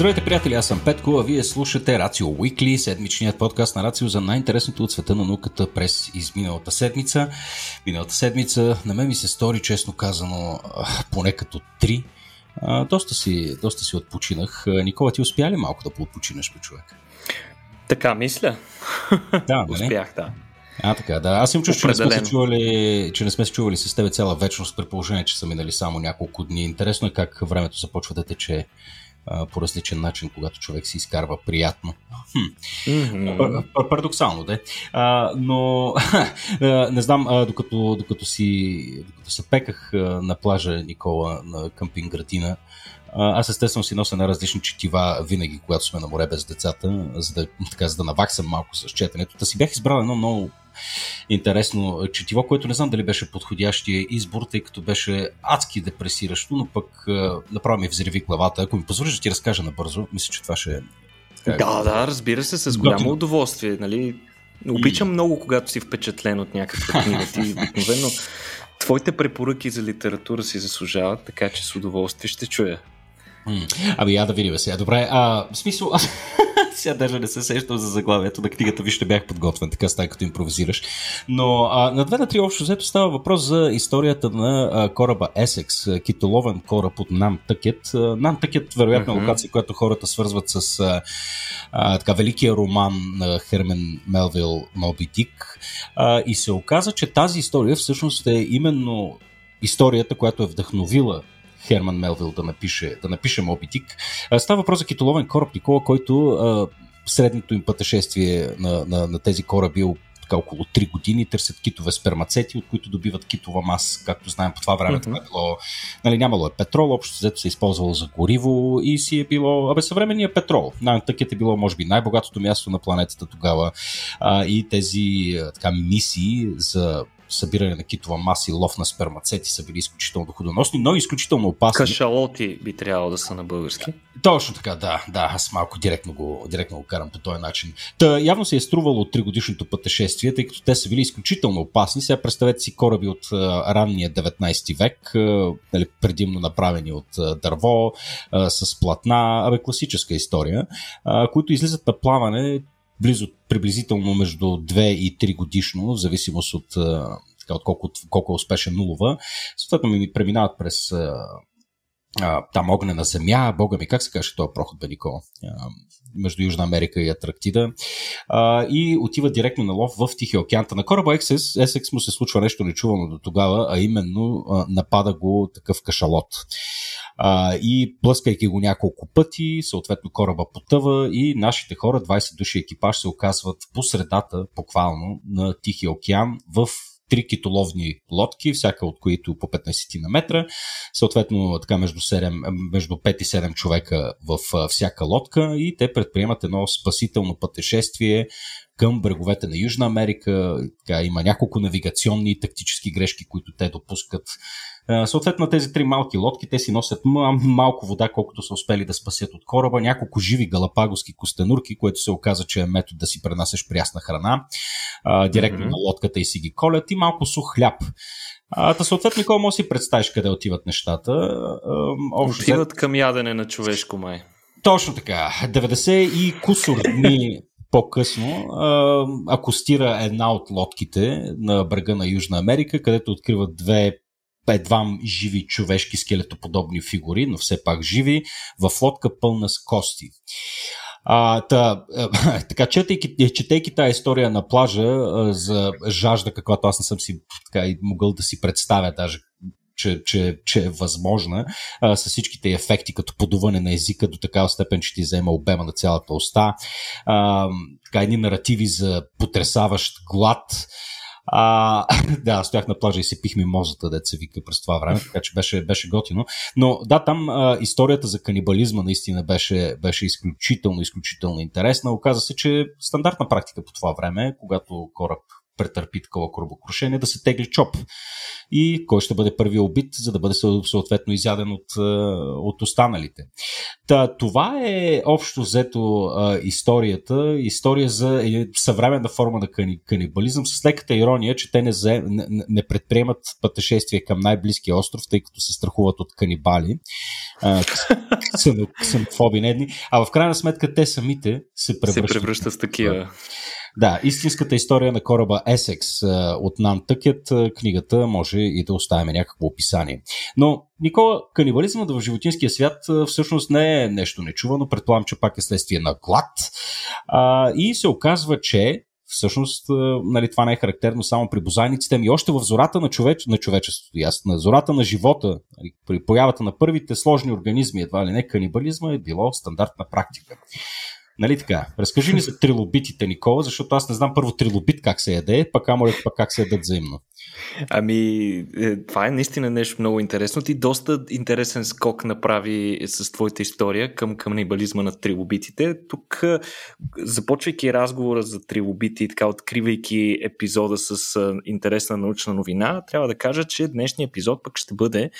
Здравейте, приятели, аз съм Петко, а вие слушате Рацио Уикли, седмичният подкаст на Рацио за най-интересното от света на науката през изминалата седмица. Миналата седмица на мен ми се стори, честно казано, поне като три. доста, си, доста си отпочинах. Никола, ти успя ли малко да поотпочинеш, по човек? Така мисля. Да, нали? Успях, да. А, така, да. Аз им чуш, че не, сме се чували, че не сме се чували с тебе цяла вечност, при положение, че са минали само няколко дни. Интересно е как времето започва да тече по различен начин, когато човек си изкарва приятно. Хм. Mm-hmm. Парадоксално, да. А, но не знам, а, докато, докато, си, докато се пеках на плажа Никола на къмпинг градина, аз естествено си нося на различни четива винаги, когато сме на море без децата, за да, така, за да наваксам малко с четенето. Та си бях избрал едно много интересно четиво, което не знам дали беше подходящия избор, тъй като беше адски депресиращо, но пък направо ми взриви главата. Ако ми позволиш да ти разкажа набързо, мисля, че това ще е. Да, да, разбира се, с голямо Готин. удоволствие. Нали? Обичам и... много, когато си впечатлен от някаква книга. Ти обикновено твоите препоръки за литература си заслужават, така че с удоволствие ще чуя. Ами я да видим сега. Добре, а, в смисъл, сега даже не се сещам за заглавието на книгата, виж, не бях подготвен, така става като импровизираш. Но а, на две на три общо взето става въпрос за историята на а, кораба Essex, китоловен кораб от Нантъкет. Нантъкет, вероятно, uh-huh. локация, която хората свързват с а, а, така, великия роман на Хермен Мелвил Моби Дик. А, и се оказа, че тази история всъщност е именно историята, която е вдъхновила Херман Мелвил да напише, да напише Моби Дик. Става въпрос за китоловен кораб Никола, който а, средното им пътешествие на, на, на тези кораби е така около 3 години, търсят китове спермацети, от които добиват китова маса, както знаем по това време. Mm-hmm. Това е било, нали, нямало е петрол, общо взето се е използвало за гориво и си е било, абе съвременния петрол. Нантъкет е било, може би, най-богатото място на планетата тогава а, и тези така, мисии за събиране на китова маса и лов на спермацети са били изключително доходоносни, но изключително опасни. Кашалоти би трябвало да са на български. Точно така, да, да, аз малко директно го, директно го карам по този начин. Та, явно се е струвало от тригодишното пътешествие, тъй като те са били изключително опасни. Сега представете си кораби от а, ранния 19 век, а, нали, предимно направени от а, дърво, а, с платна, абе класическа история, а, които излизат на плаване близо приблизително между 2 и 3 годишно, в зависимост от, така, от колко, колко е успешен нулова. Съответно ми преминават през а, там огнена земя, бога ми, как се каже този проход бе, Никола? Между Южна Америка и Атрактида а, и отива директно на лов в Тихия океан. На кораба Essex, Essex му се случва нещо нечувано до тогава, а именно а, напада го такъв кашалот. А, и плъскайки го няколко пъти, съответно кораба потъва и нашите хора, 20 души екипаж, се оказват по средата, буквално, на Тихия океан в три китоловни лодки, всяка от които по 15 на метра, съответно така между, 7, между 5 и 7 човека в всяка лодка и те предприемат едно спасително пътешествие към бреговете на Южна Америка. Така, има няколко навигационни и тактически грешки, които те допускат. Съответно, тези три малки лодки, те си носят малко вода, колкото са успели да спасят от кораба, няколко живи галапагоски костенурки, което се оказа, че е метод да си пренасяш прясна храна, директно mm-hmm. на лодката и си ги колят и малко сух хляб. А, та съответно, кой може да си представиш къде отиват нещата. Общо отиват към ядене на човешко май. Точно така. 90 и кусор дни по-късно акустира една от лодките на брега на Южна Америка, където откриват две едва живи човешки скелетоподобни фигури, но все пак живи, в лодка пълна с кости. А, та, така, четейки, четейки тази история на плажа а, за жажда, каквато аз не съм си така, и могъл да си представя даже че, че, че е възможна а, с всичките ефекти, като подуване на езика до такава степен, че ти взема обема на цялата уста. А, така, едни наративи за потрясаващ глад. А, да, стоях на плажа и се пих мимозата, деца вика през това време, така че беше, беше готино. Но да, там а, историята за канибализма наистина беше, беше изключително, изключително интересна. Оказа се, че стандартна практика по това време, когато кораб претърпи такова корабокрушение, да се тегли чоп. И кой ще бъде първи убит, за да бъде съответно изяден от, от останалите. Та, това е общо взето а, историята. История за е, съвременна форма на кани, канибализъм с леката ирония, че те не, зе, не, не предприемат пътешествие към най-близкия остров, тъй като се страхуват от канибали, ксенофоби недни, а в крайна сметка те самите се превръщат, се превръщат в такива. Да, истинската история на кораба Essex от Нантъкет, книгата може и да оставяме някакво описание. Но, Никола, канибализмът в животинския свят всъщност не е нещо нечувано, предполагам, че пак е следствие на глад. А, и се оказва, че всъщност нали, това не е характерно само при бозайниците, ами още в зората на, човеч... на човечеството, на зората на живота, нали, при появата на първите сложни организми, едва ли не канибализма е било стандартна практика. Нали така? Разкажи ни за трилобитите, Никола, защото аз не знам първо трилобит как се яде, пък амолет пък как се ядат взаимно. Ами, е, това е наистина нещо много интересно. Ти доста интересен скок направи с твоята история към канибализма на трилобитите. Тук, е, започвайки разговора за трилобити и така откривайки епизода с е, интересна научна новина, трябва да кажа, че днешния епизод пък ще бъде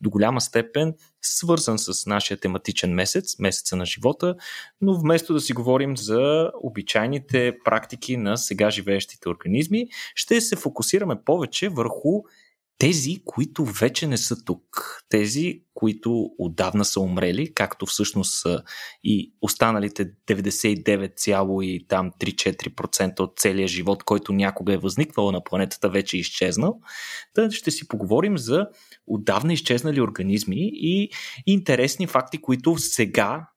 до голяма степен свързан с нашия тематичен месец, месеца на живота, но вместо да си говорим за обичайните практики на сега живеещите организми, ще се фокусираме повече върху тези, които вече не са тук, тези, които отдавна са умрели, както всъщност са и останалите 99,3-4% от целия живот, който някога е възниквал на планетата, вече е изчезнал. Та ще си поговорим за отдавна изчезнали организми и интересни факти, които сега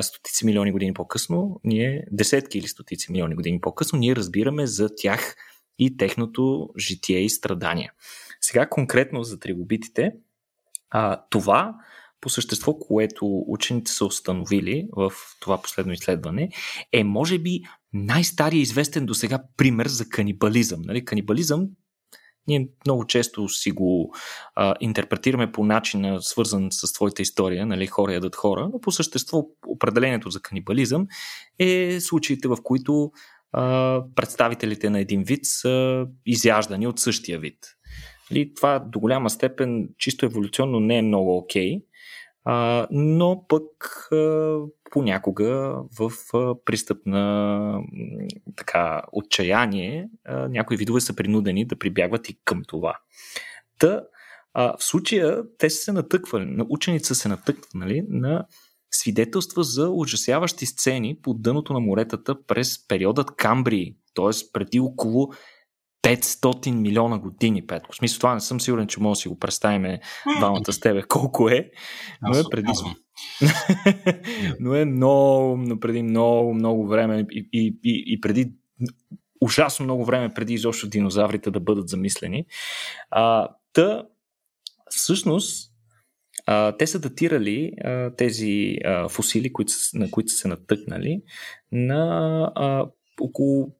стотици милиони години по-късно, ние, десетки или стотици милиони години по-късно, ние разбираме за тях и техното житие и страдания. Сега конкретно за трилобитите, а, това по същество, което учените са установили в това последно изследване, е може би най-стария известен до сега пример за канибализъм. Нали? Канибализъм ние много често си го а, интерпретираме по начина, свързан с твоята история, нали, хора ядат хора, но по същество определението за канибализъм е случаите, в които представителите на един вид са изяждани от същия вид. Нали, това до голяма степен чисто еволюционно не е много окей, okay, но пък понякога в пристъп на така, отчаяние някои видове са принудени да прибягват и към това. Та, в случая те са се натъквали, ученици са се натъквали на свидетелства за ужасяващи сцени по дъното на моретата през периодът Камбрии, т.е. преди около 500 милиона години, Петко. В смисъл това не съм сигурен, че може да си го представим двамата с тебе колко е, но е преди... но е много, но преди много, много време и, и, и, и преди ужасно много време преди изобщо динозаврите да бъдат замислени. А, та, всъщност, те са датирали а, тези а, фусили, които, на които са се натъкнали, на а, около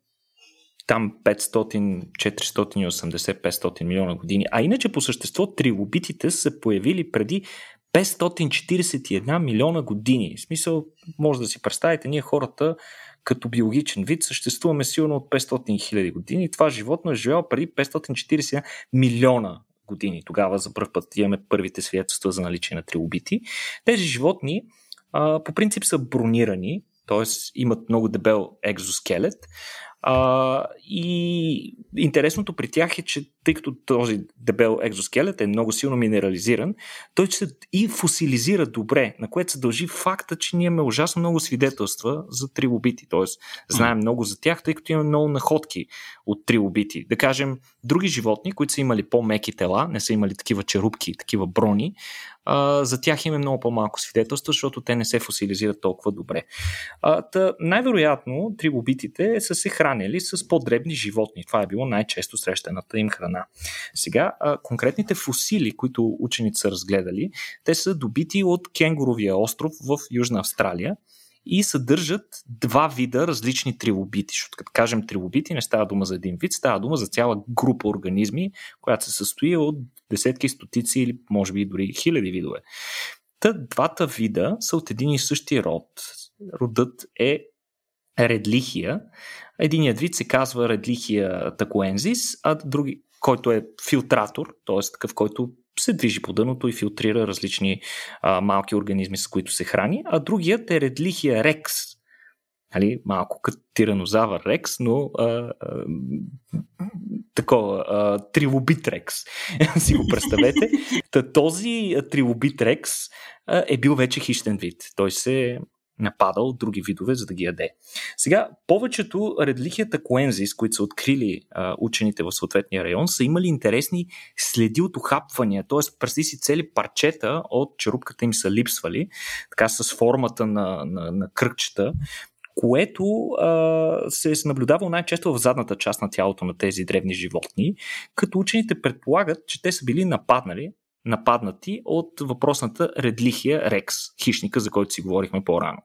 там 500, 480, 500 милиона години. А иначе по същество трилобитите са появили преди 541 милиона години. В смисъл, може да си представите, ние хората като биологичен вид съществуваме силно от 500 хиляди години. Това животно е живело преди 541 милиона години. Тогава за първ път имаме първите свидетелства за наличие на трилобити. Тези животни а, по принцип са бронирани, т.е. имат много дебел екзоскелет, а, и интересното при тях е, че тъй като този дебел екзоскелет е много силно минерализиран, той се и фосилизира добре, на което се дължи факта, че ние имаме ужасно много свидетелства за трилобити. Т.е. знаем много за тях, тъй като имаме много находки от трилобити. Да кажем, други животни, които са имали по-меки тела, не са имали такива черупки, такива брони, а, за тях има много по-малко свидетелства, защото те не се фосилизират толкова добре. А, та, най-вероятно трилобитите са се хранили с по-дребни животни. Това е било най-често срещаната им храна. Сега, а, конкретните фусили, които ученици са разгледали, те са добити от Кенгуровия остров в Южна Австралия и съдържат два вида различни трилобити. Защото като кажем трилобити, не става дума за един вид, става дума за цяла група организми, която се състои от десетки, стотици или може би дори хиляди видове. Та двата вида са от един и същи род. Родът е редлихия. Единият вид се казва редлихия такуензис, а други, който е филтратор, т.е. такъв, който се движи по дъното и филтрира различни а, малки организми, с които се храни, а другият е редлихия рекс, нали, малко като тиранозавър рекс, но а, а, такова, а, трилобит рекс, си го представете. Та, този трилобит рекс а, е бил вече хищен вид. Той се нападал други видове, за да ги яде. Сега, повечето редлихията коензис, които са открили а, учените в съответния район, са имали интересни следи от охапвания, т.е. преди си цели парчета от черупката им са липсвали, така с формата на, на, на кръгчета, което а, се е наблюдавало най-често в задната част на тялото на тези древни животни, като учените предполагат, че те са били нападнали нападнати от въпросната редлихия рекс, хищника, за който си говорихме по-рано.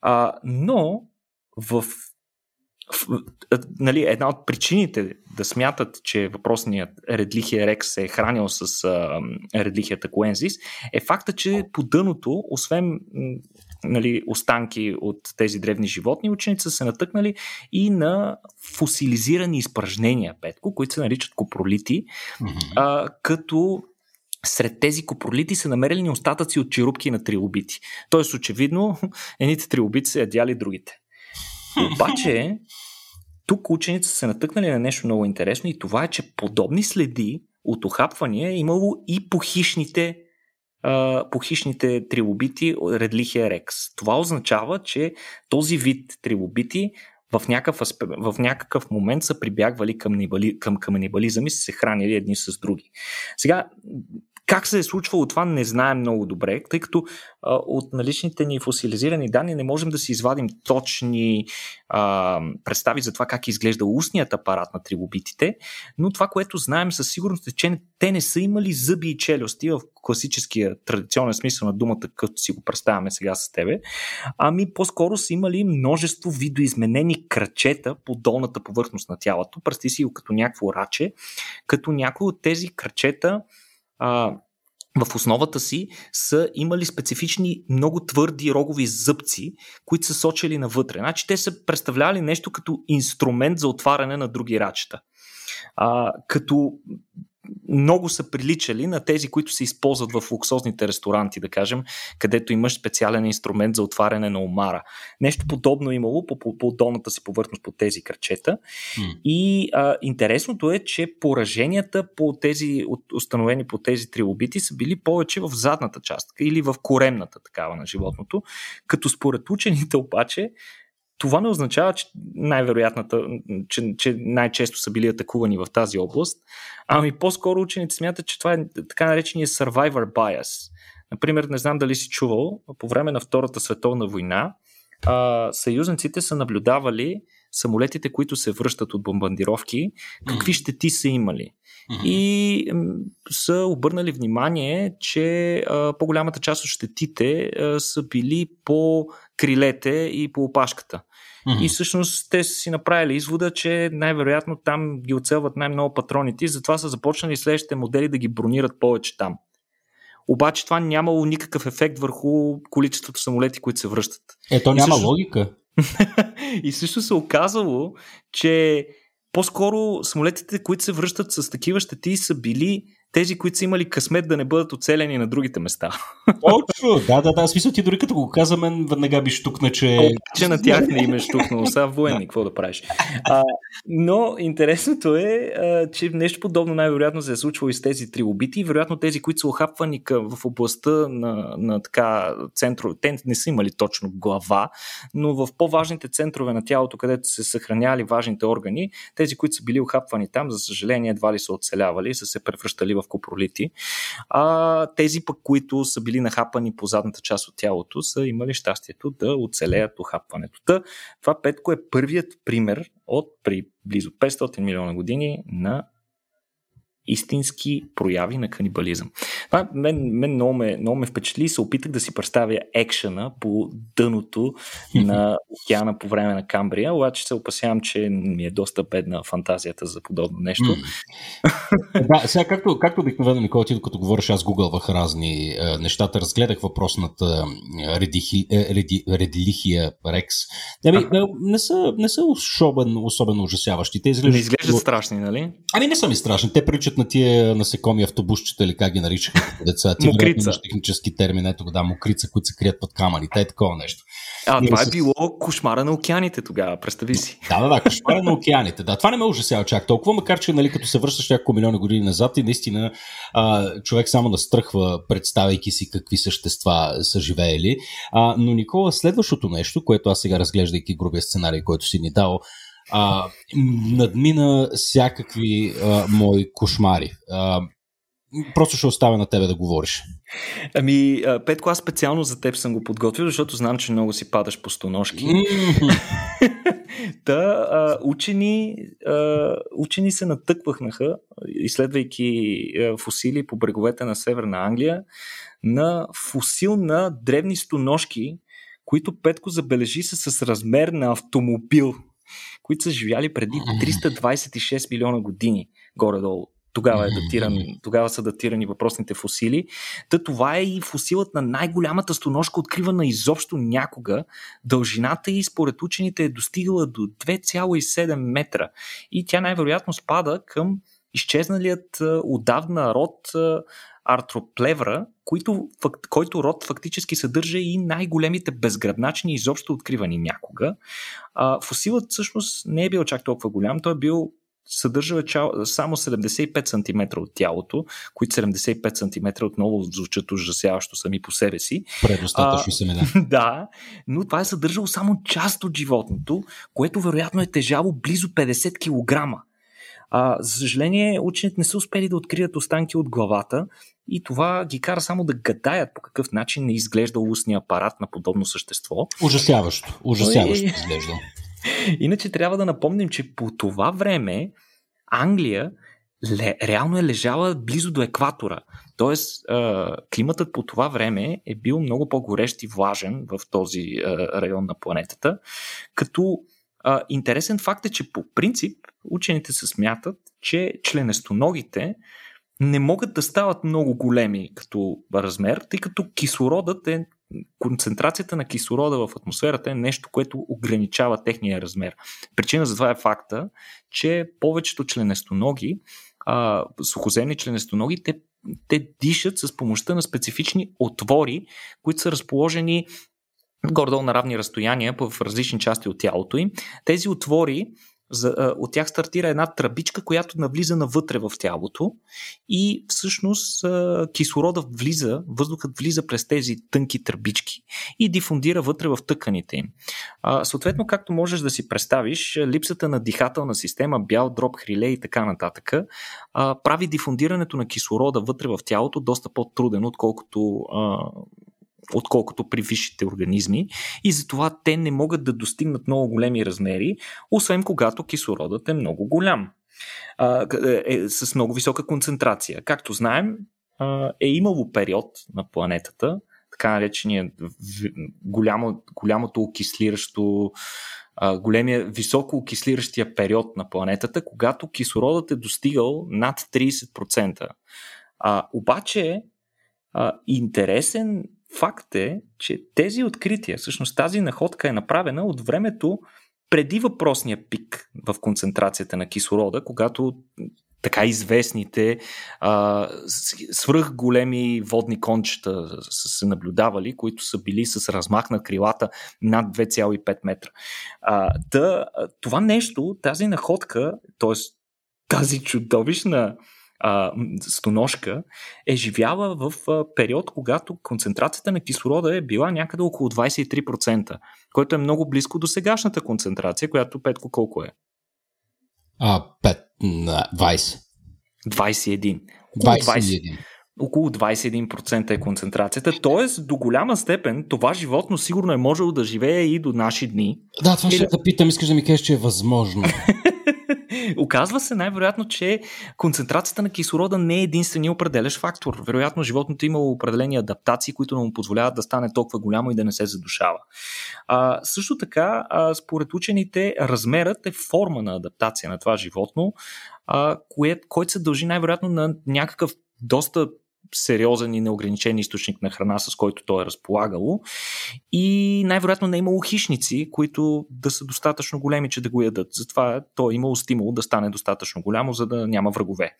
А, но в, нали, една от причините да смятат, че въпросният редлихия рекс се е хранил с а, редлихията коензис, е факта, че по дъното, освен нали, останки от тези древни животни, ученици са се натъкнали и на фосилизирани изпражнения, Петко, които се наричат копролити, mm-hmm. а, като сред тези копролити са намерени остатъци от черупки на трилобити. Тоест, очевидно, едните трилобити са ядяли другите. Обаче, тук ученици са се натъкнали на нещо много интересно и това е, че подобни следи от охапвания е имало и по хищните, по хищните трилобити Редлихия рекс. Това означава, че този вид трилобити в някакъв, в някакъв момент са прибягвали към, нибали, към канибализъм и са се хранили едни с други. Сега, как се е случвало това не знаем много добре, тъй като а, от наличните ни фосилизирани данни не можем да си извадим точни а, представи за това как изглежда устният апарат на трилобитите, но това, което знаем със сигурност е, че те не са имали зъби и челюсти в класическия традиционен смисъл на думата, като си го представяме сега с тебе, ами по-скоро са имали множество видоизменени крачета по долната повърхност на тялото. Представи си го като някакво раче, като някои от тези крачета а, в основата си са имали специфични, много твърди рогови зъбци, които са сочили навътре. Значи те са представлявали нещо като инструмент за отваряне на други рачета. А, като много са приличали на тези, които се използват в луксозните ресторанти, да кажем, където имаш специален инструмент за отваряне на омара. Нещо подобно имало по, по, по долната си повърхност по тези кръчета. Mm. И а, интересното е, че пораженията по тези, установени по тези трилобити са били повече в задната част или в коремната такава на животното, като според учените обаче това не означава, че най-вероятната, че, че най-често са били атакувани в тази област, ами по-скоро учените смятат, че това е така наречения survivor bias. Например, не знам дали си чувал, по време на Втората световна война а, съюзниците са наблюдавали самолетите, които се връщат от бомбардировки, какви щети са имали. И са обърнали внимание, че а, по-голямата част от щетите а, са били по крилете и по опашката. Mm-hmm. И всъщност те са си направили извода, че най-вероятно там ги оцелват най-много патроните и затова са започнали следващите модели да ги бронират повече там. Обаче това нямало никакъв ефект върху количеството самолети, които се връщат. Ето няма също... логика. и също се оказало, че по-скоро самолетите, които се връщат с такива щети, са били тези, които са имали късмет да не бъдат оцелени на другите места. Точно, да, да, да. Смисъл ти дори като го каза, мен веднага би штукна, че... че на тях не им е штукнало. Сега военни, какво да правиш? А, но интересното е, а, че нещо подобно най-вероятно се е случвало и с тези трилобити. Вероятно тези, които са охапвани в областта на, на така центрове, те не са имали точно глава, но в по-важните центрове на тялото, където се съхраняли важните органи, тези, които са били охапвани там, за съжаление, едва ли са оцелявали, са се превръщали в копролити. А тези пък, които са били нахапани по задната част от тялото, са имали щастието да оцелеят охапването. Та, това Петко е първият пример от при близо 500 милиона години на истински прояви на канибализъм. Това мен, мен много, ме, много ме впечатли и се опитах да си представя екшена по дъното на океана по време на Камбрия, обаче се опасявам, че ми е доста бедна фантазията за подобно нещо. да, сега както, както обикновено, Никола, ти докато говориш, аз гугълвах разни е, нещата, разгледах въпросната е, редихи, е, реди, редилихия Рекс. Ами, е, не са, не са особен, особено ужасяващи. Те изглеждат, не изглеждат страшни, нали? Ами не са ми страшни. Те приличат на тия насекоми автобусчета или как ги наричаха деца. Ти мокрица. технически термин, ето да, мокрица, които се крият под камъните, е такова нещо. А, това е било кошмара на океаните тогава, представи си. Да, да, да, кошмара на океаните. Да, това не ме ужасява чак толкова, макар че нали, като се връщаш няколко милиони години назад и наистина а, човек само настръхва, представяйки си какви същества са живеели. А, но Никола, следващото нещо, което аз сега разглеждайки грубия сценарий, който си ни дал, а, надмина всякакви а, мои кошмари. А, просто ще оставя на тебе да говориш. Ами, Петко, аз специално за теб съм го подготвил, защото знам, че много си падаш по стоножки. Та, а, учени, а, учени се натъквахнаха, изследвайки фусили по бреговете на Северна Англия, на фусил на древни стоножки, които Петко забележи са с размер на автомобил, които са живяли преди 326 милиона години, горе-долу тогава, е датиран, тогава са датирани въпросните фусили. Та това е и фусилът на най-голямата стоножка, откривана изобщо някога. Дължината й според учените е достигала до 2,7 метра. И тя най-вероятно спада към изчезналият отдавна род артроплевра, който, който род фактически съдържа и най-големите безгръбначни изобщо откривани някога. А, фусилът всъщност не е бил чак толкова голям, той е бил съдържа само 75 см от тялото, които 75 см отново звучат ужасяващо сами по себе си. Предостатъчно семена. Да, но това е съдържало само част от животното, което вероятно е тежало близо 50 кг. А, за съжаление, учените не са успели да открият останки от главата и това ги кара само да гадаят по какъв начин не изглежда устния апарат на подобно същество. Ужасяващо. Ужасяващо изглежда. Иначе трябва да напомним, че по това време Англия ле, реално е лежала близо до екватора. Тоест, а, климатът по това време е бил много по-горещ и влажен в този а, район на планетата. Като а, интересен факт е, че по принцип учените се смятат, че членестоногите не могат да стават много големи като размер, тъй като кислородът е концентрацията на кислорода в атмосферата е нещо, което ограничава техния размер. Причина за това е факта, че повечето членестоноги, а, сухоземни членестоноги, те, те дишат с помощта на специфични отвори, които са разположени гордо на равни разстояния в различни части от тялото им. Тези отвори за, от тях стартира една тръбичка, която навлиза навътре в тялото и всъщност кислорода влиза, въздухът влиза през тези тънки тръбички и дифундира вътре в тъканите им. Съответно, както можеш да си представиш, липсата на дихателна система, бял дроб, хриле и така нататък прави дифундирането на кислорода вътре в тялото доста по-труден, отколкото отколкото при висшите организми и затова те не могат да достигнат много големи размери, освен когато кислородът е много голям. Е, е, с много висока концентрация. Както знаем, е имало период на планетата, така наречения голямо, голямото окислиращо големия високо окислиращия период на планетата, когато кислородът е достигал над 30%. А, обаче, а, интересен Факт е, че тези открития, всъщност тази находка е направена от времето преди въпросния пик в концентрацията на кислорода, когато така известните а, свръх водни кончета са се наблюдавали, които са били с размах на крилата над 2,5 метра. А, да, това нещо, тази находка, т.е. тази чудовищна а, стоножка е живяла в а, период, когато концентрацията на кислорода е била някъде около 23%, което е много близко до сегашната концентрация, която Петко колко е? А, 5, 20. 21. 21. Около 21% е концентрацията, т.е. до голяма степен това животно сигурно е можело да живее и до наши дни. Да, това ще да питам, искаш да ми кажеш, че е възможно. Оказва се най-вероятно, че концентрацията на кислорода не е единствения определящ фактор. Вероятно, животното е имало определени адаптации, които му позволяват да стане толкова голямо и да не се задушава. А, също така, а, според учените, размерът е форма на адаптация на това животно, а, кое, който се дължи най-вероятно на някакъв доста сериозен и неограничен източник на храна, с който то е разполагало. И най-вероятно не е имало хищници, които да са достатъчно големи, че да го ядат. Затова то е имало стимул да стане достатъчно голямо, за да няма врагове.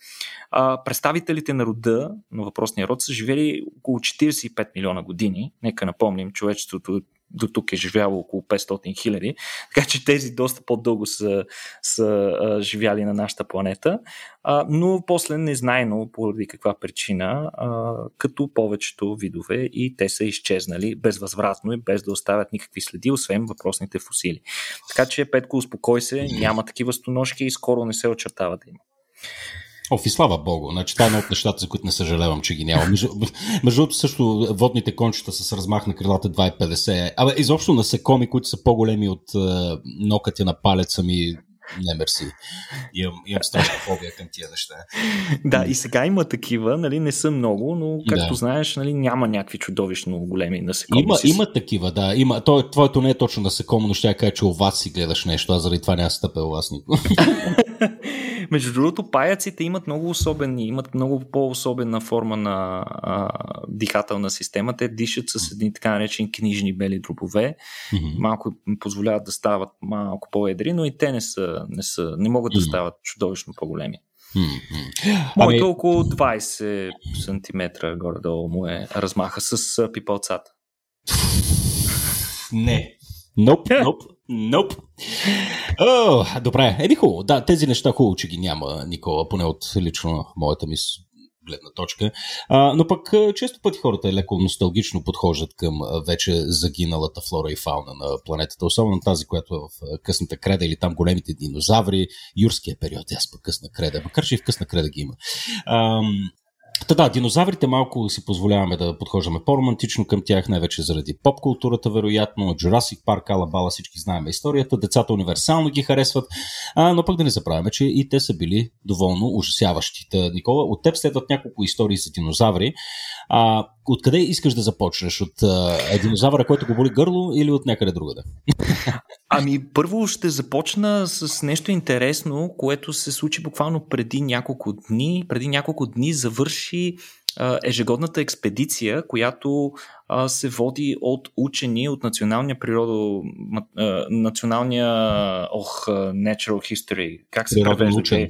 А, представителите на рода, на въпросния род, са живели около 45 милиона години. Нека напомним, човечеството до тук е живяло около 500 хиляди, така че тези доста по-дълго са, са а, живяли на нашата планета, а, но после незнайно поради каква причина, а, като повечето видове и те са изчезнали безвъзвратно и без да оставят никакви следи, освен въпросните фусили. Така че, Петко, успокой се, няма такива стоножки и скоро не се очертава да има. Оф, и слава богу. Значи, това е едно от нещата, за които не съжалявам, че ги няма. Между, между другото, също водните кончета с размах на крилата 2,50. Абе, изобщо насекоми, които са по-големи от е, нокътя на палеца ми, не мерси. Имам, имам страшна фобия към тия неща. Да, и сега има такива, нали, не са много, но както да. знаеш, нали, няма някакви чудовищно големи насекоми. Има, има такива, да. Има. То, твоето не е точно насекомо, но ще я кажа, че у вас си гледаш нещо, а заради това няма стъпе у вас никога. Между другото, паяците имат много особени, имат много по-особена форма на а, дихателна система. Те дишат с едни така наречени книжни бели дробове. Mm-hmm. Малко им позволяват да стават малко по-едри, но и те не, са, не, са, не могат да стават чудовищно по-големи. Mm-hmm. Моето ами... около 20 см горе-долу му е размаха с пипалцата. Не. Ноп, nope, ноп. Nope. Nope. Oh, добре, еди хубаво. Да, тези неща хубаво, че ги няма, Никола, поне от лично моята ми гледна точка. А, но пък често пъти хората леко носталгично подхождат към вече загиналата флора и фауна на планетата, особено тази, която е в късната креда или там големите динозаври, юрския период, аз пък късна креда, макар че и в късна креда ги има. А, Та да, динозаврите малко си позволяваме да подхождаме по-романтично към тях, най-вече заради поп-културата, вероятно. Jurassic Park, Алабала, всички знаем историята. Децата универсално ги харесват, а, но пък да не забравяме, че и те са били доволно ужасяващи. Та, Никола, от теб следват няколко истории за динозаври. А, откъде искаш да започнеш? От а, динозавъра, който го боли гърло или от някъде другаде? Ами, първо ще започна с нещо интересно, което се случи буквално преди няколко дни. Преди няколко дни завърши ежегодната експедиция, която се води от учени от Националния природо... Националния ох, Natural History. Как се превежда?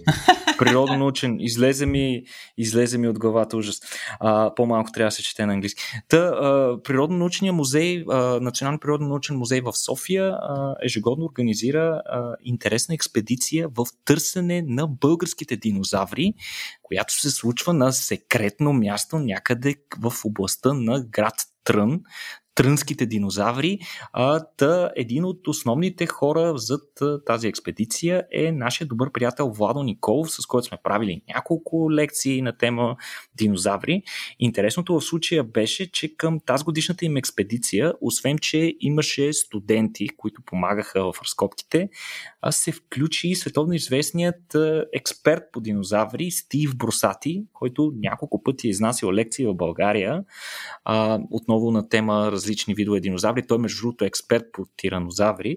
Природонаучен. Излезе ми, излезе ми от главата ужас. А, по-малко трябва да се чете на английски. Та, а, Природонаучния музей, а, Национален природонаучен музей в София а, ежегодно организира а, интересна експедиция в търсене на българските динозаври, която се случва на секретно място някъде в областта на град Трън, трънските динозаври. А, та един от основните хора зад тази експедиция е нашия добър приятел Владо Николов, с който сме правили няколко лекции на тема динозаври. Интересното в случая беше, че към тази годишната им експедиция, освен че имаше студенти, които помагаха в разкопките, се включи световно известният експерт по динозаври Стив Бросати, който няколко пъти е изнасял лекции в България, а, отново на тема различни видове динозаври. Той, между другото, е експерт по тиранозаври.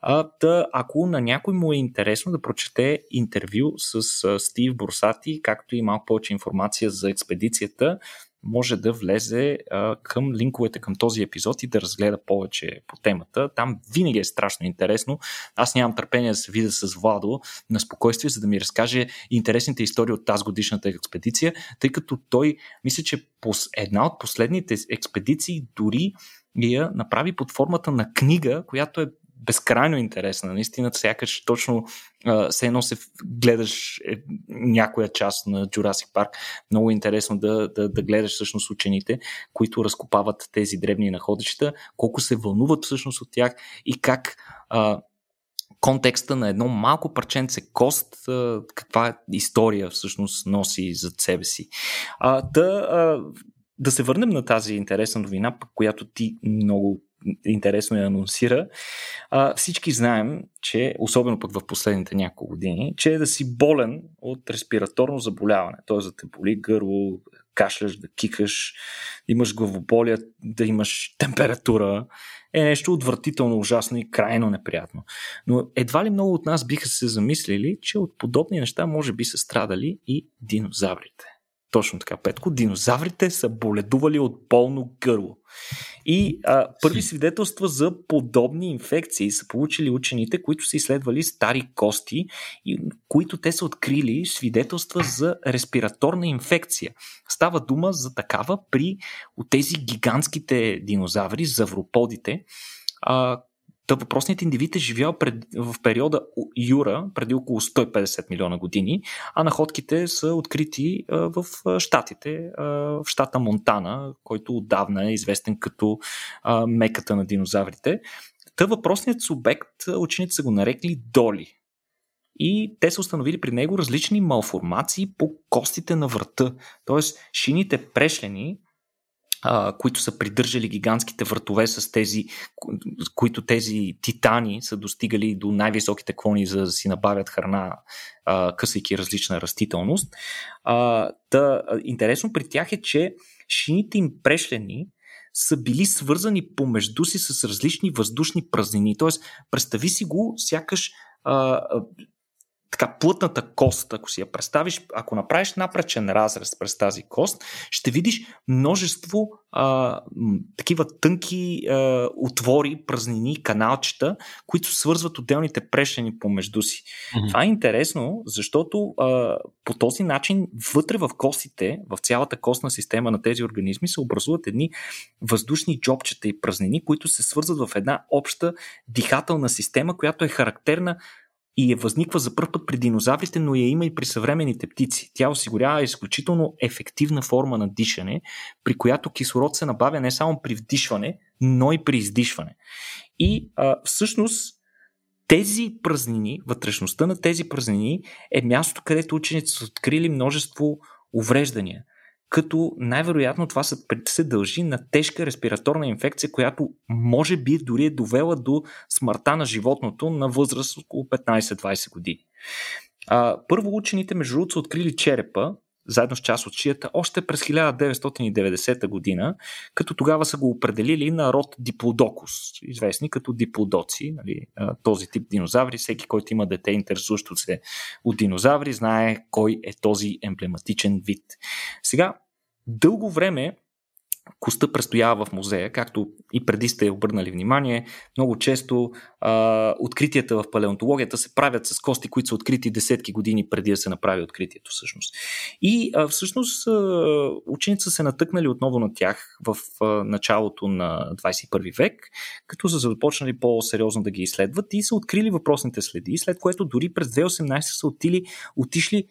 А, да, ако на някой му е интересно да прочете интервю с а, Стив Бросати, както и малко повече информация за експедицията, може да влезе а, към линковете към този епизод и да разгледа повече по темата. Там винаги е страшно интересно. Аз нямам търпение да се видя с Владо на спокойствие, за да ми разкаже интересните истории от тази годишната експедиция, тъй като той, мисля, че една от последните експедиции дори я направи под формата на книга, която е безкрайно интересна. Наистина, сякаш точно а, все едно се гледаш е, някоя част на Jurassic Park. Много интересно да, да, да гледаш всъщност учените, които разкопават тези дребни находища, колко се вълнуват всъщност от тях и как а, контекста на едно малко парченце кост, каква история всъщност носи зад себе си. А, да, а, да се върнем на тази интересна новина, която ти много интересно я анонсира. А, всички знаем, че, особено пък в последните няколко години, че е да си болен от респираторно заболяване. Т.е. да те боли гърло, кашляш, да кикаш, имаш главоболия, да имаш температура, е нещо отвратително, ужасно и крайно неприятно. Но едва ли много от нас биха се замислили, че от подобни неща може би са страдали и динозаврите. Точно така, Петко. Динозаврите са боледували от болно гърло. И а, първи свидетелства за подобни инфекции са получили учените, които са изследвали стари кости и които те са открили свидетелства за респираторна инфекция. Става дума за такава при от тези гигантските динозаври, завроподите, а, Та въпросният индивид е живял пред, в периода Юра, преди около 150 милиона години, а находките са открити а, в Штатите, а, в щата Монтана, който отдавна е известен като а, меката на динозаврите. Та въпросният субект, учените са го нарекли Доли. И те са установили при него различни малформации по костите на врата. Тоест, шините прешлени които са придържали гигантските вратове с тези, които тези титани са достигали до най-високите клони, за да си набавят храна, късайки различна растителност. А, да, интересно при тях е, че шините им прешлени са били свързани помежду си с различни въздушни празнини. Тоест, представи си го, сякаш така плътната кост, ако си я представиш, ако направиш напречен разрез през тази кост, ще видиш множество а, такива тънки а, отвори, празнини, каналчета, които свързват отделните прешени помежду си. Mm-hmm. Това е интересно, защото а, по този начин вътре в костите, в цялата костна система на тези организми се образуват едни въздушни джобчета и празнини, които се свързват в една обща дихателна система, която е характерна и е възниква за първ път при динозаврите, но я има и при съвременните птици. Тя осигурява изключително ефективна форма на дишане, при която кислород се набавя не само при вдишване, но и при издишване. И а, всъщност тези празнини, вътрешността на тези празнини е мястото, където ученици са открили множество увреждания – като най-вероятно това се дължи на тежка респираторна инфекция, която може би дори е довела до смъртта на животното на възраст около 15-20 години. А, първо учените, между другото, са открили черепа, заедно с част от шията, още през 1990 година, като тогава са го определили на род Диплодокус, известни като диплодоци, нали, този тип динозаври. Всеки, който има дете, интересуващо се от динозаври, знае кой е този емблематичен вид. Сега, Дълго време коста престоява в музея, както и преди сте обърнали внимание. Много често а, откритията в палеонтологията се правят с кости, които са открити десетки години преди да се направи откритието всъщност. И а, всъщност ученици са се натъкнали отново на тях в а, началото на 21 век, като са започнали по-сериозно да ги изследват и са открили въпросните следи, след което дори през 2018 са отили, отишли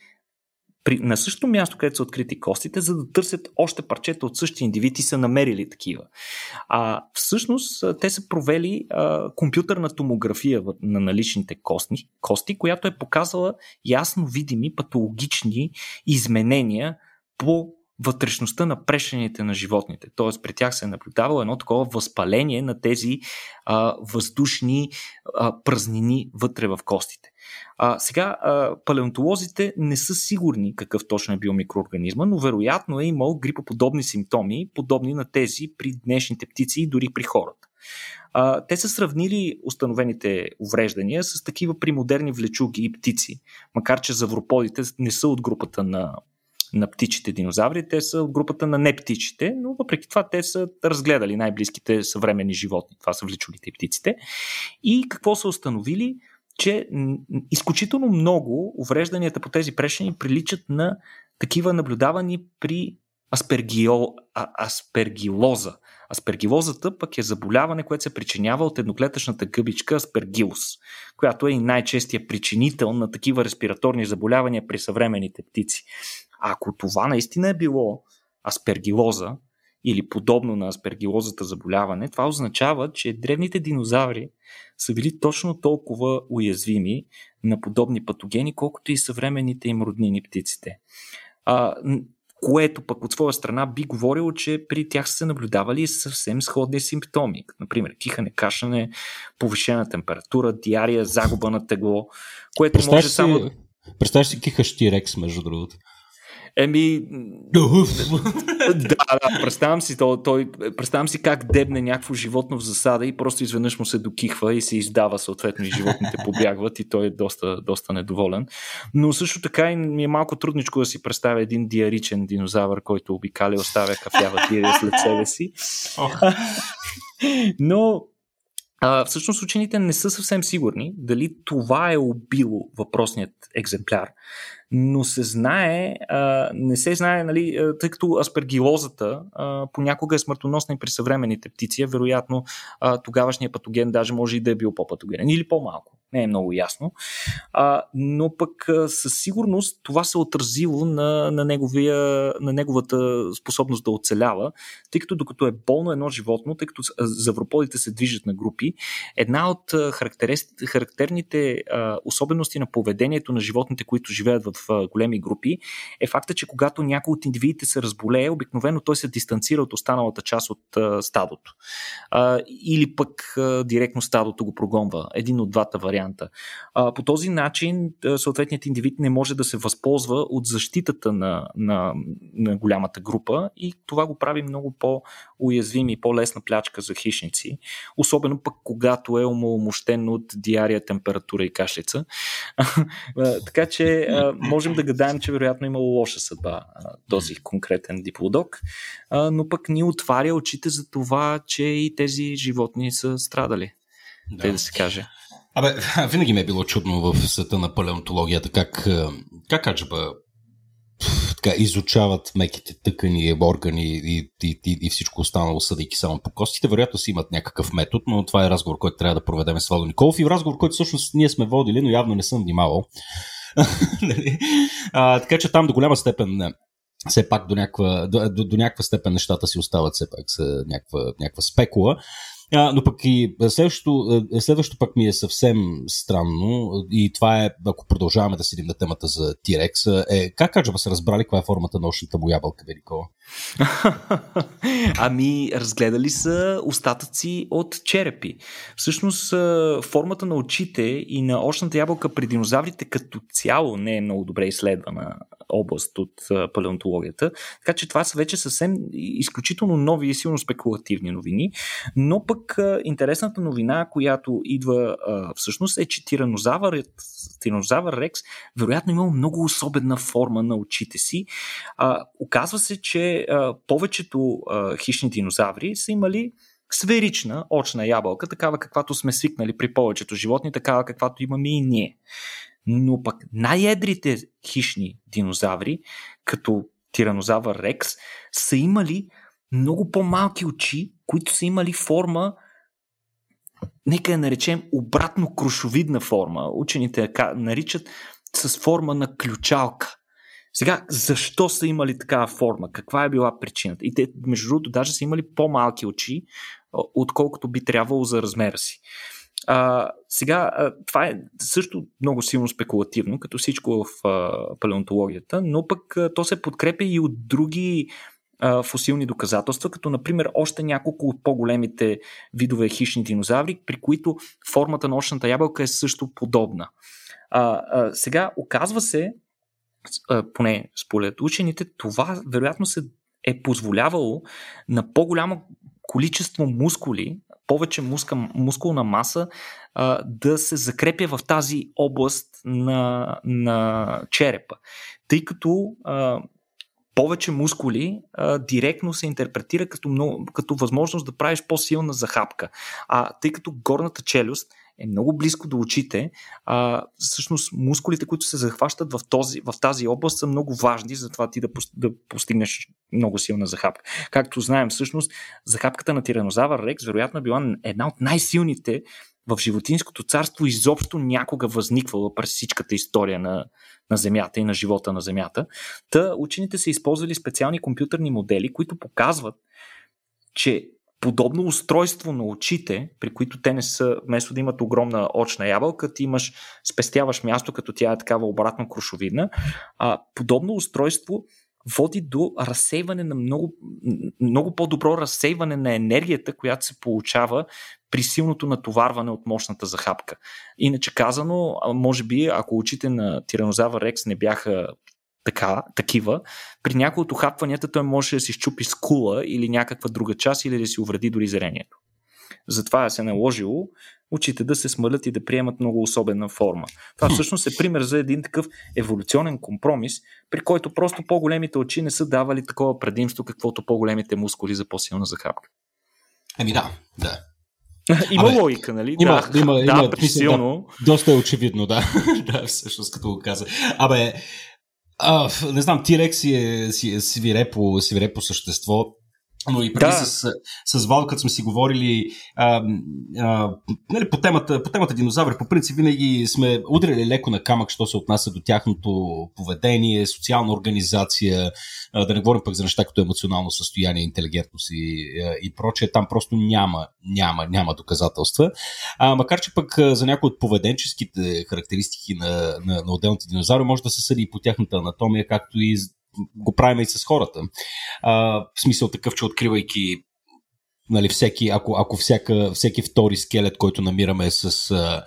при, на същото място, където са открити костите, за да търсят още парчета от същия индивид и са намерили такива. А всъщност те са провели а, компютърна томография на наличните кости, кости, която е показала ясно видими патологични изменения по вътрешността на прешените на животните. Тоест при тях се е наблюдавало едно такова възпаление на тези а, въздушни а, празнини вътре в костите. А, сега а, палеонтолозите не са сигурни какъв точно е бил микроорганизма, но вероятно е имал грипоподобни симптоми, подобни на тези при днешните птици и дори при хората. А, те са сравнили установените увреждания с такива при модерни влечуги и птици, макар че завроподите не са от групата на на птичите динозаври, те са от групата на нептичите, но въпреки това те са разгледали най-близките съвременни животни. Това са влечулите птиците. И какво са установили? Че изключително много уврежданията по тези прешени приличат на такива наблюдавани при аспергио, а, аспергилоза. Аспергилозата пък е заболяване, което се причинява от едноклетъчната гъбичка аспергилус, която е и най-честия причинител на такива респираторни заболявания при съвременните птици. Ако това наистина е било аспергилоза или подобно на аспергилозата заболяване, това означава, че древните динозаври са били точно толкова уязвими на подобни патогени, колкото и съвременните им роднини птиците. А, което пък от своя страна би говорило, че при тях са се наблюдавали съвсем сходни симптоми. Например, кихане, кашане, повишена температура, диария, загуба на тегло, което Представяш може само... Представяш си кихащи рекс, между другото. Еми. да, да, представям си, той, той, представям си как дебне някакво животно в засада и просто изведнъж му се докихва и се издава съответно и животните побягват и той е доста, доста недоволен. Но също така и ми е малко трудничко да си представя един диаричен динозавър, който обикаля и оставя кафява дирия след себе си. Но а, всъщност учените не са съвсем сигурни дали това е убило въпросният екземпляр но се знае, а, не се знае, нали, тъй като аспергилозата а, понякога е смъртоносна и при съвременните птици, вероятно а, тогавашният патоген даже може и да е бил по-патогенен или по-малко не е много ясно. А, но пък със сигурност това се е отразило на, на, неговия, на неговата способност да оцелява, тъй като докато е болно едно животно, тъй като завроподите се движат на групи, една от характерните а, особености на поведението на животните, които живеят в а, големи групи, е факта, че когато някой от индивидите се разболее, обикновено той се дистанцира от останалата част от а, стадото. А, или пък а, директно стадото го прогонва. Един от двата варианта варианта. А, по този начин съответният индивид не може да се възползва от защитата на, на, на голямата група и това го прави много по-уязвим и по-лесна плячка за хищници, особено пък когато е омаломощен от диария, температура и кашлица. така че можем да гадаем, че вероятно имало лоша съдба този конкретен диплодок, но пък ни отваря очите за това, че и тези животни са страдали. Да. Те да се каже. Абе, винаги ми е било чудно в света на палеонтологията как, е, как аджаба така, изучават меките тъкани, органи и, и, и, и всичко останало, съдейки само по костите. Вероятно си имат някакъв метод, но това е разговор, който трябва да проведем с Владо Николов и разговор, който всъщност ние сме водили, но явно не съм внимавал. Нали? а, така че там до голяма степен все пак до някаква, до, до, до някаква степен нещата си остават все пак с някаква, някаква спекула. А, но пък и следващото, следващото пък ми е съвсем странно и това е, ако продължаваме да седим на темата за T-Rex, е как аджаба са разбрали каква е формата на нощната му ябълка, Великова? ами, разгледали са остатъци от черепи. Всъщност, формата на очите и на очната ябълка при динозаврите като цяло не е много добре изследвана област от палеонтологията. Така че това са вече съвсем изключително нови и силно спекулативни новини. Но пък интересната новина, която идва всъщност е, че тиранозавърът, тиранозавър Рекс вероятно имал много особена форма на очите си. оказва се, че повечето хищни динозаври са имали сферична очна ябълка, такава каквато сме свикнали при повечето животни, такава каквато имаме и ние. Но пък най-едрите хищни динозаври, като тиранозавър Рекс, са имали много по-малки очи, които са имали форма, нека я наречем обратно крушовидна форма. Учените я наричат с форма на ключалка. Сега, защо са имали такава форма? Каква е била причината? И те, между другото, даже са имали по-малки очи, отколкото би трябвало за размера си. А, сега, а, това е също много силно спекулативно, като всичко в а, палеонтологията, но пък а, то се подкрепя и от други а, фосилни доказателства, като например още няколко от по-големите видове хищни динозаври, при които формата на очната ябълка е също подобна. А, а, сега, оказва се, а, поне според учените, това вероятно се е позволявало на по-голямо количество мускули, повече муска, мускулна маса а, да се закрепя в тази област на, на черепа. Тъй като а, повече мускули а, директно се интерпретира като, много, като възможност да правиш по-силна захапка. А тъй като горната челюст е много близко до очите, а, всъщност мускулите, които се захващат в, този, в тази област са много важни, за това ти да, да постигнеш много силна захапка. Както знаем, всъщност, захапката на тиранозавър Рекс вероятно е била една от най-силните в животинското царство изобщо някога възниквала през всичката история на, на Земята и на живота на Земята. Та учените са използвали специални компютърни модели, които показват, че подобно устройство на очите, при които те не са, вместо да имат огромна очна ябълка, ти имаш, спестяваш място, като тя е такава обратно крушовидна, а, подобно устройство води до разсейване на много, много по-добро разсейване на енергията, която се получава при силното натоварване от мощната захапка. Иначе казано, може би, ако очите на тиранозавър Рекс не бяха така, такива, при някои от ухапванията той може да си щупи скула или някаква друга част или да си увреди дори зрението. Затова се наложило очите да се смълят и да приемат много особена форма. Това всъщност е пример за един такъв еволюционен компромис, при който просто по-големите очи не са давали такова предимство, каквото по-големите мускули за по-силна захапка. Ами да, да. има Абе, логика, нали? Има, да, има, да, има, при силно. Да, доста е очевидно, да. да, всъщност, като го каза. Абе, а, не знам, Тирек си е, си е свирепо, свирепо същество. Но и преди да. с, с Вал, като сме си говорили а, а, нали, по, темата, по темата динозаври, по принцип винаги сме удряли леко на камък, що се отнася до тяхното поведение, социална организация, а, да не говорим пък за неща като емоционално състояние, интелигентност и, и прочее. Там просто няма, няма, няма доказателства. А, макар, че пък за някои от поведенческите характеристики на, на, на отделните динозаври може да се съди и по тяхната анатомия, както и го правим и с хората. А, в смисъл такъв, че откривайки нали, всеки, ако, ако всяка, всеки втори скелет, който намираме с а,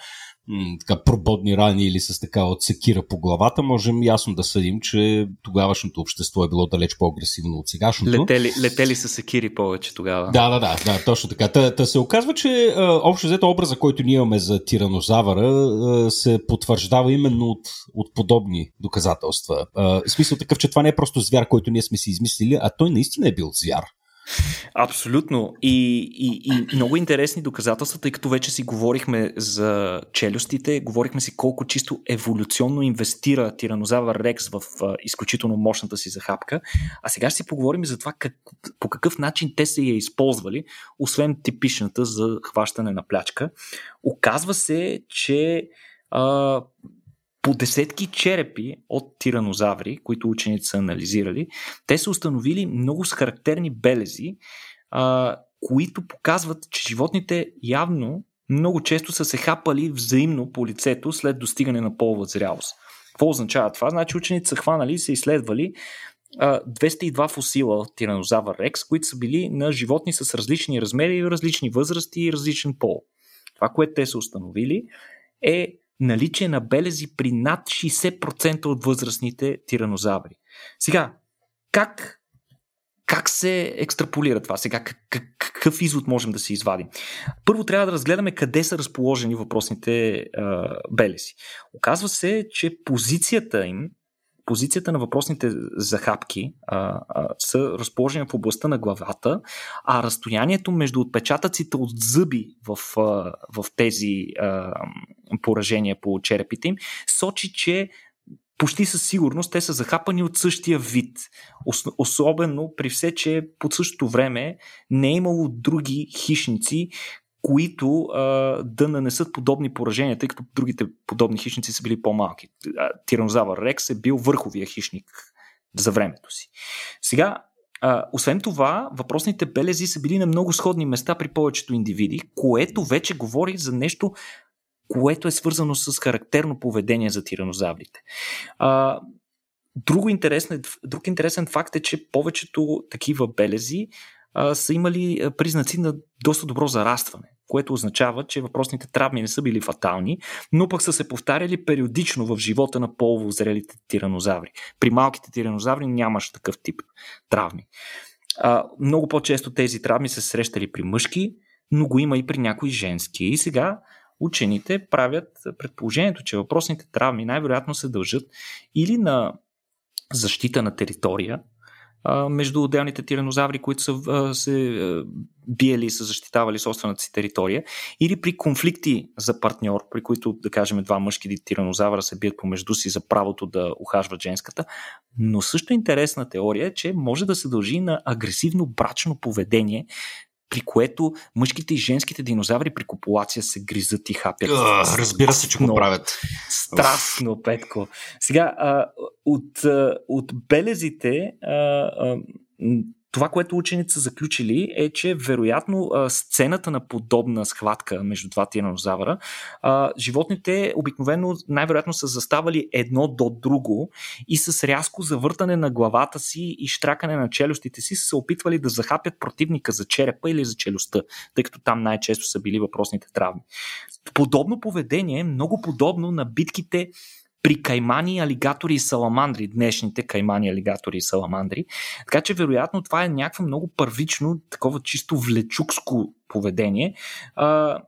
м, така, прободни рани или с така от секира по главата, можем ясно да съдим, че тогавашното общество е било далеч по-агресивно от сегашното. Летели, летели са секири повече тогава. Да, да, да, да точно така. Та, та се оказва, че а, общо взето образа, който ние имаме за тиранозавъра, а, се потвърждава именно от, от подобни доказателства. А, в смисъл такъв, че това не е просто звяр, който ние сме си измислили, а той наистина е бил звяр. Абсолютно. И, и, и много интересни доказателства, тъй като вече си говорихме за челюстите, говорихме си колко чисто еволюционно инвестира тиранозавър Рекс в а, изключително мощната си захапка. А сега ще си поговорим за това как, по какъв начин те са я използвали, освен типичната за хващане на плячка. Оказва се, че а, по десетки черепи от тиранозаври, които ученици са анализирали, те са установили много с характерни белези, а, които показват, че животните явно много често са се хапали взаимно по лицето след достигане на полова зрялост. Какво означава това? Значи ученици са хванали и са изследвали 202 фусила от тиранозавър Рекс, които са били на животни с различни размери, различни възрасти и различен пол. Това, което те са установили е наличие на белези при над 60% от възрастните тиранозаври. Сега, как, как се екстраполира това? Сега, как, какъв извод можем да се извадим? Първо трябва да разгледаме къде са разположени въпросните а, белези. Оказва се, че позицията им позицията на въпросните захапки а, а, са разположени в областта на главата, а разстоянието между отпечатъците от зъби в, а, в тези а, поражения по черепите им сочи, че почти със сигурност те са захапани от същия вид. Особено при все, че по същото време не е имало други хищници, които а, да нанесат подобни поражения, тъй като другите подобни хищници са били по-малки. Тиранозавър Рекс е бил върховия хищник за времето си. Сега, а, освен това, въпросните белези са били на много сходни места при повечето индивиди, което вече говори за нещо, което е свързано с характерно поведение за тиранозаврите. А, друго интересен, друг интересен факт е, че повечето такива белези са имали признаци на доста добро зарастване което означава, че въпросните травми не са били фатални, но пък са се повтаряли периодично в живота на полово тиранозаври. При малките тиранозаври нямаш такъв тип травми. А, много по-често тези травми се срещали при мъжки, но го има и при някои женски. И сега учените правят предположението, че въпросните травми най-вероятно се дължат или на защита на територия, между отделните тиранозаври, които са се биели и са защитавали собствената си територия, или при конфликти за партньор, при които, да кажем, два мъжки тиранозавра се бият помежду си за правото да ухажват женската. Но също интересна теория е, че може да се дължи на агресивно брачно поведение при което мъжките и женските динозаври при копулация се гризат и хапят. Uh, разбира се, че го правят. Страстно, Петко. Сега, а, от, от белезите а, а, това, което учените са заключили е, че вероятно сцената на подобна схватка между два тиранозавра, животните обикновено най-вероятно са заставали едно до друго и с рязко завъртане на главата си и штракане на челюстите си са опитвали да захапят противника за черепа или за челюстта, тъй като там най-често са били въпросните травми. Подобно поведение е много подобно на битките при каймани, алигатори и саламандри, днешните каймани, алигатори и саламандри. Така че, вероятно, това е някакво много първично, такова чисто влечукско поведение. А,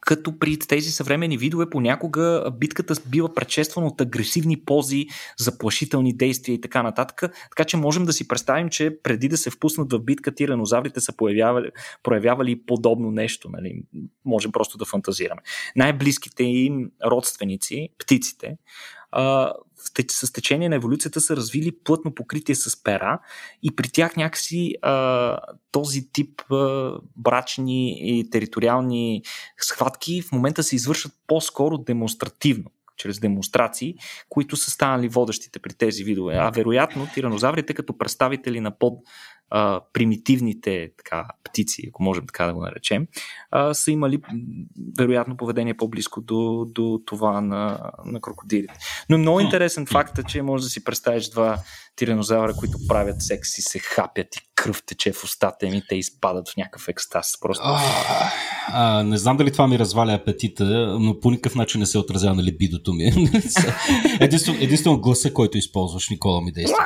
като при тези съвремени видове понякога битката бива предшествана от агресивни пози, заплашителни действия и така нататък. Така че можем да си представим, че преди да се впуснат в битка, тиранозаврите са появявали, проявявали подобно нещо. Нали? Можем просто да фантазираме. Най-близките им родственици, птиците, а, с течение на еволюцията са развили плътно покритие с пера и при тях някакси а, този тип а, брачни и териториални схватки в момента се извършват по-скоро демонстративно чрез демонстрации, които са станали водещите при тези видове. А вероятно тиранозаврите като представители на под а, примитивните така, птици, ако можем така да го наречем, а, са имали вероятно поведение по-близко до, до това на, на крокодилите. Но е много интересен факт, че може да си представиш два тиранозавра, които правят секс и се хапят и кръв тече в устата им и те изпадат в някакъв екстаз. Просто... А, не знам дали това ми разваля апетита, но по никакъв начин не се отразява на либидото ми. единствено, единствено гласа, който използваш, Никола ми действа.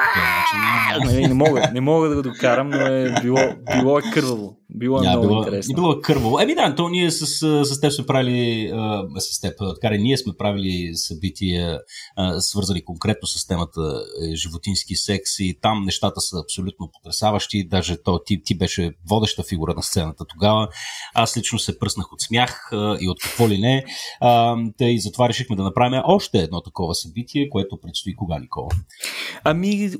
не, не, мога, не мога да го докарам, но е било, било е кърваво. Било е yeah, много било, интересно. Било е кърваво. Еми да, то ние с, с теб сме правили, а, с теб, така ние сме правили събития, а, свързани конкретно с темата е, животински секс и там нещата са абсолютно потрясаващи. Даже то, ти, ти беше водеща фигура на сцената тогава. Аз лично се пръснах от смях а, и от какво ли не. А, и затова решихме да направим още едно такова събитие, което предстои кога, Никола? Ами,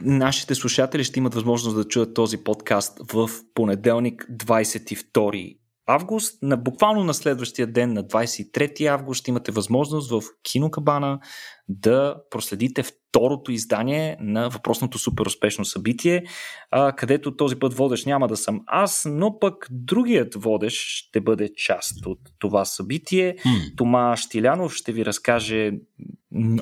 нашите слушатели ще имат възможност да чуят този подкаст в понеделник 22 август. На, буквално на следващия ден, на 23 август, имате възможност в Кинокабана да проследите второто издание на въпросното супер успешно събитие, а, където този път водещ няма да съм аз, но пък другият водещ ще бъде част от това събитие. Mm. Тома Штилянов ще ви разкаже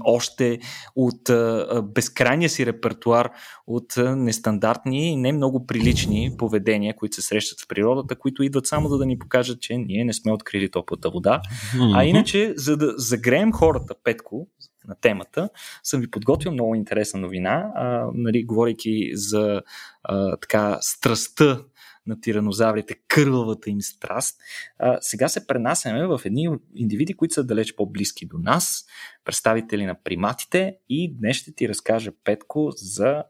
още от а, безкрайния си репертуар от а, нестандартни и не много прилични поведения, които се срещат в природата, които идват само да, да ни покажат, че ние не сме открили топлата вода. Mm-hmm. А иначе, за да загреем хората, Петко, на темата, съм ви подготвил много интересна новина, а, нали, говорейки за а, така страстта на тиранозаврите, кървавата им страст. А, сега се пренасяме в едни индивиди, които са далеч по-близки до нас, представители на приматите и днес ще ти разкажа Петко за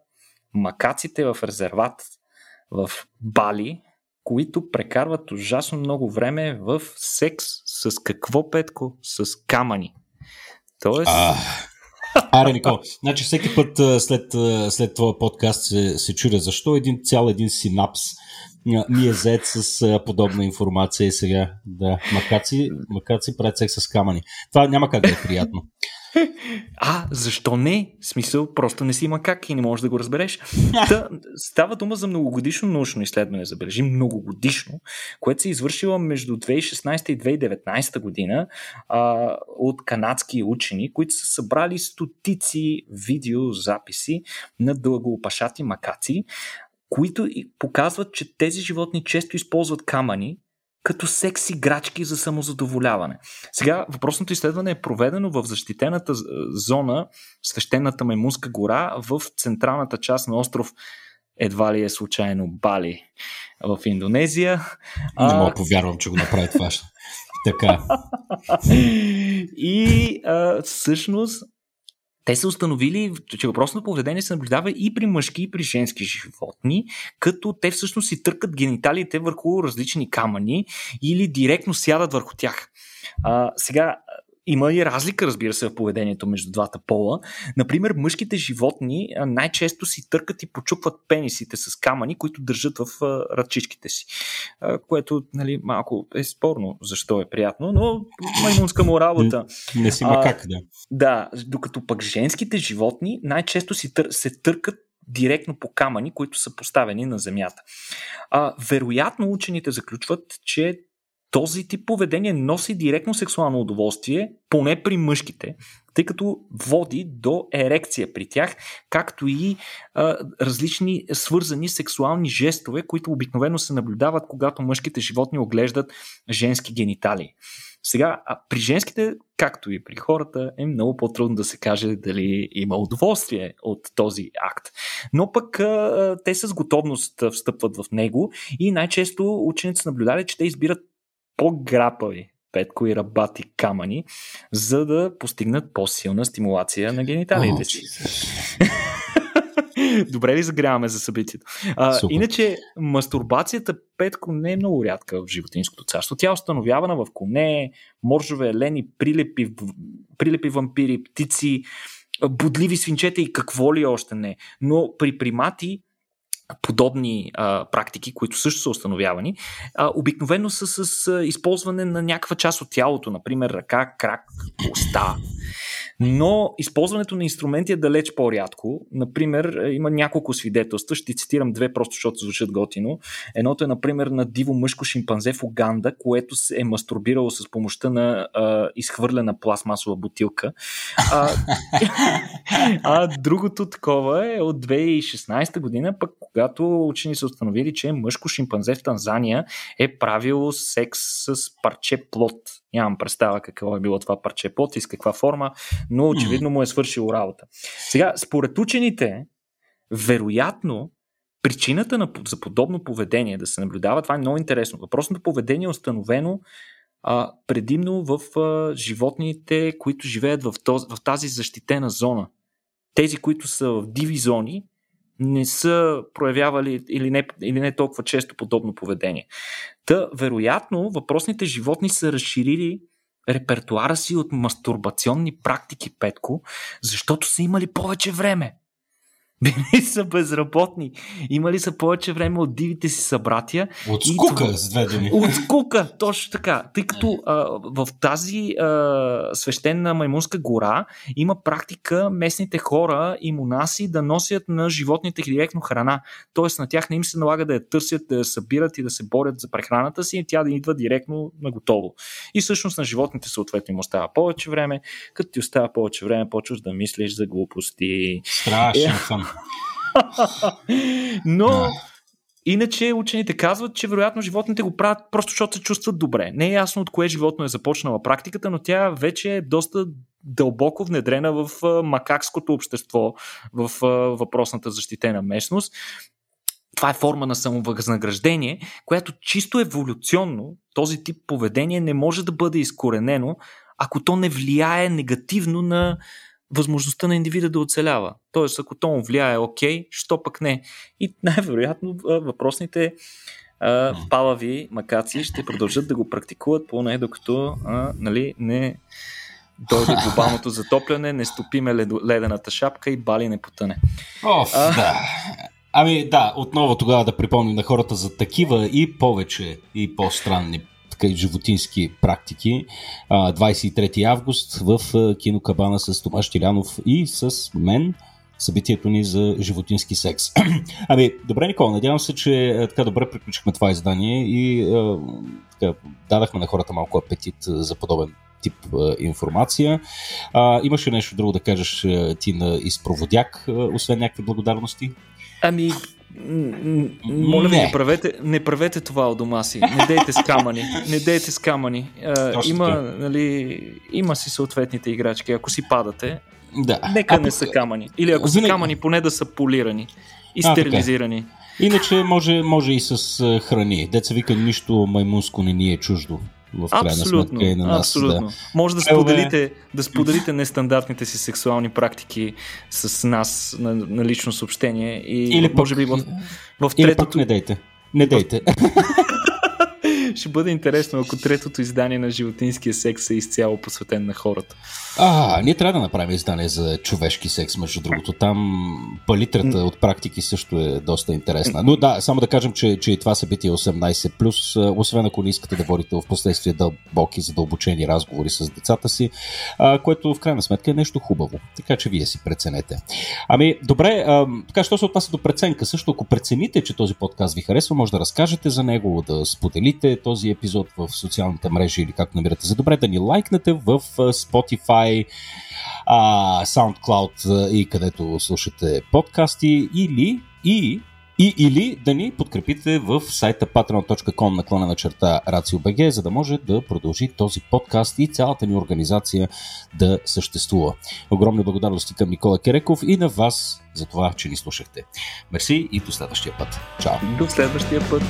макаците в резерват в Бали, които прекарват ужасно много време в секс с какво, Петко? С камъни. Тоест... А, аре, Никол, значи всеки път след, след това подкаст се, се чудя защо един цял един синапс ми е зает с подобна информация и сега да, макаци, макаци правят секс с камъни. Това няма как да е приятно. А, защо не? В смисъл, просто не си има как и не можеш да го разбереш. Та, става дума за многогодишно научно изследване, забележи, многогодишно, което се е извършила между 2016 и 2019 година а, от канадски учени, които са събрали стотици видеозаписи на дългоопашати макаци, които показват, че тези животни често използват камъни, като секс играчки за самозадоволяване. Сега въпросното изследване е проведено в защитената зона Свещената Маймунска гора в централната част на остров едва ли е случайно Бали в Индонезия. Не мога повярвам, че го направи това. така. И а, всъщност те са установили, че въпросното поведение се наблюдава и при мъжки, и при женски животни, като те всъщност си търкат гениталиите върху различни камъни или директно сядат върху тях. А, сега, има и разлика, разбира се, в поведението между двата пола. Например, мъжките животни най-често си търкат и почупват пенисите с камъни, които държат в ръчичките си. Което, нали, малко е спорно защо е приятно, но маймунска му работа. Не, не си има как, да. Да, докато пък женските животни най-често си тър, се търкат директно по камъни, които са поставени на Земята. А, вероятно учените заключват, че този тип поведение носи директно сексуално удоволствие, поне при мъжките, тъй като води до ерекция при тях, както и а, различни свързани сексуални жестове, които обикновено се наблюдават, когато мъжките животни оглеждат женски гениталии. Сега, а при женските, както и при хората, е много по-трудно да се каже дали има удоволствие от този акт. Но пък а, те с готовност встъпват в него и най-често ученици наблюдали, че те избират по-грапави петко и рабати камъни, за да постигнат по-силна стимулация на гениталиите си. Добре ли загряваме за събитието? А, иначе, мастурбацията петко не е много рядка в животинското царство. Тя е установявана в коне, моржове, елени, прилепи, прилепи вампири, птици, будливи свинчета и какво ли още не. Но при примати подобни а, практики, които също са установявани, а, обикновено са с а, използване на някаква част от тялото, например ръка, крак, уста. Но използването на инструменти е далеч по-рядко. Например, е, има няколко свидетелства, ще цитирам две, просто защото звучат готино. Едното е, например, на диво мъжко шимпанзе в Уганда, което се е мастурбирало с помощта на а, изхвърлена пластмасова бутилка. А, а другото такова е от 2016 година, пък когато учени са установили, че мъжко шимпанзе в Танзания е правило секс с парче плод. Нямам представа какво е било това парче плод и с каква форма, но очевидно му е свършило работа. Сега, според учените, вероятно, причината на, за подобно поведение да се наблюдава, това е много интересно. Въпросното поведение е установено а, предимно в а, животните, които живеят в, този, в тази защитена зона. Тези, които са в диви зони, не са проявявали или не, или не толкова често подобно поведение. Та, вероятно, въпросните животни са разширили репертуара си от мастурбационни практики, Петко, защото са имали повече време. Били са безработни. Имали са повече време от дивите си събратия. От скука, това... с две думи. От скука, точно така. Тъй като а, в тази а, свещена маймунска гора има практика местните хора и монаси да носят на животните директно храна. Тоест на тях не им се налага да я търсят, да я събират и да се борят за прехраната си и тя да идва директно на готово. И всъщност на животните съответно им остава повече време. Като ти остава повече време, почваш да мислиш за глупости. Страшен съм. Но Иначе учените казват, че вероятно животните го правят просто защото се чувстват добре. Не е ясно от кое животно е започнала практиката, но тя вече е доста дълбоко внедрена в макакското общество, в въпросната защитена местност. Това е форма на самовъзнаграждение, която чисто еволюционно този тип поведение не може да бъде изкоренено, ако то не влияе негативно на възможността на индивида да оцелява. Тоест, ако то му влияе окей, що пък не. И най-вероятно въпросните а, палави макаци ще продължат да го практикуват, поне докато а, нали, не дойде глобалното затопляне, не стопиме ледената шапка и бали не потъне. Оф, а, да. Ами да, отново тогава да припомним на хората за такива и повече и по-странни така и животински практики. 23 август в кинокабана с Томаш Тилянов и с мен събитието ни за животински секс. ами, добре, Никола, надявам се, че така добре приключихме това издание и така, дадахме на хората малко апетит за подобен тип информация. А, имаше нещо друго да кажеш ти на изпроводяк, освен някакви благодарности? Ами, моля ви, не. не правете, не правете това от дома си. Не дейте с камъни. Не дейте с камъни. има, нали, има си съответните играчки. Ако си падате, да. нека а, не са камъни. Или ако винаги... са камъни, поне да са полирани и а, стерилизирани. Така. Иначе може, може и с храни. Деца вика, нищо маймунско не ни е чуждо в крайна абсолютно, сметка и на нас. Абсолютно. Да. Може да споделите, да споделите нестандартните си сексуални практики с нас на, на лично съобщение и или може би в, в третото... Или пък не дейте. Не дейте. Ще бъде интересно, ако третото издание на животинския секс е изцяло посветен на хората. А, ние трябва да направим издание за човешки секс, между другото. Там палитрата от практики също е доста интересна. Но да, само да кажем, че, че и това събитие е 18+, освен ако не искате да водите в последствие дълбоки, задълбочени разговори с децата си, което в крайна сметка е нещо хубаво. Така че вие си преценете. Ами, добре, така, що се отнася до преценка? Също, ако прецените, че този подкаст ви харесва, може да разкажете за него, да споделите този епизод в социалните мрежи или както намирате за добре, да ни лайкнете в Spotify, SoundCloud и където слушате подкасти или и и или да ни подкрепите в сайта patreon.com наклона на черта RACIO.BG, за да може да продължи този подкаст и цялата ни организация да съществува. Огромни благодарности към Никола Кереков и на вас за това, че ни слушахте. Мерси и до следващия път. Чао! До следващия път!